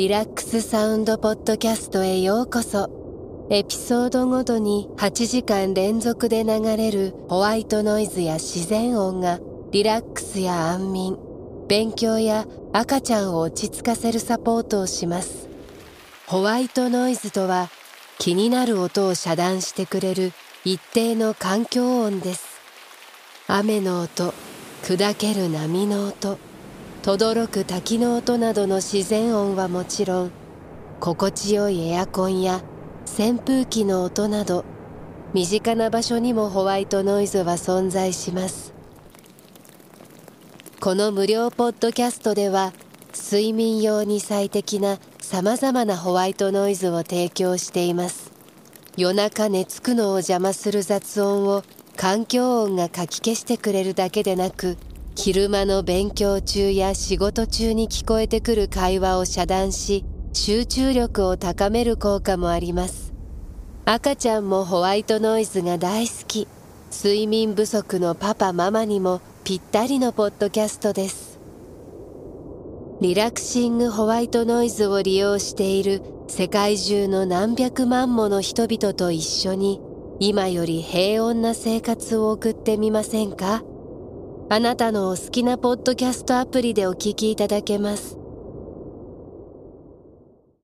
リラックスサウンドポッドキャストへようこそ。エピソードごとに8時間連続で流れるホワイトノイズや自然音がリラックスや安眠勉強や赤ちゃんを落ち着かせるサポートをします。ホワイトノイズとは気になる音を遮断してくれる一定の環境音です。雨の音砕ける波の音轟く滝の音などの自然音はもちろん心地よいエアコンや扇風機の音など身近な場所にもホワイトノイズは存在します。この無料ポッドキャストでは睡眠用に最適なさまざまなホワイトノイズを提供しています。夜中寝つくのを邪魔する雑音を環境音がかき消してくれるだけでなく昼間の勉強中や仕事中に聞こえてくる会話を遮断し集中力を高める効果もあります。赤ちゃんもホワイトノイズが大好き。睡眠不足のパパママにもぴったりのポッドキャストです。リラクシングホワイトノイズを利用している世界中の何百万もの人々と一緒に今より平穏な生活を送ってみませんか？あなたのお好きなポッドキャストアプリでお聞きいただけます。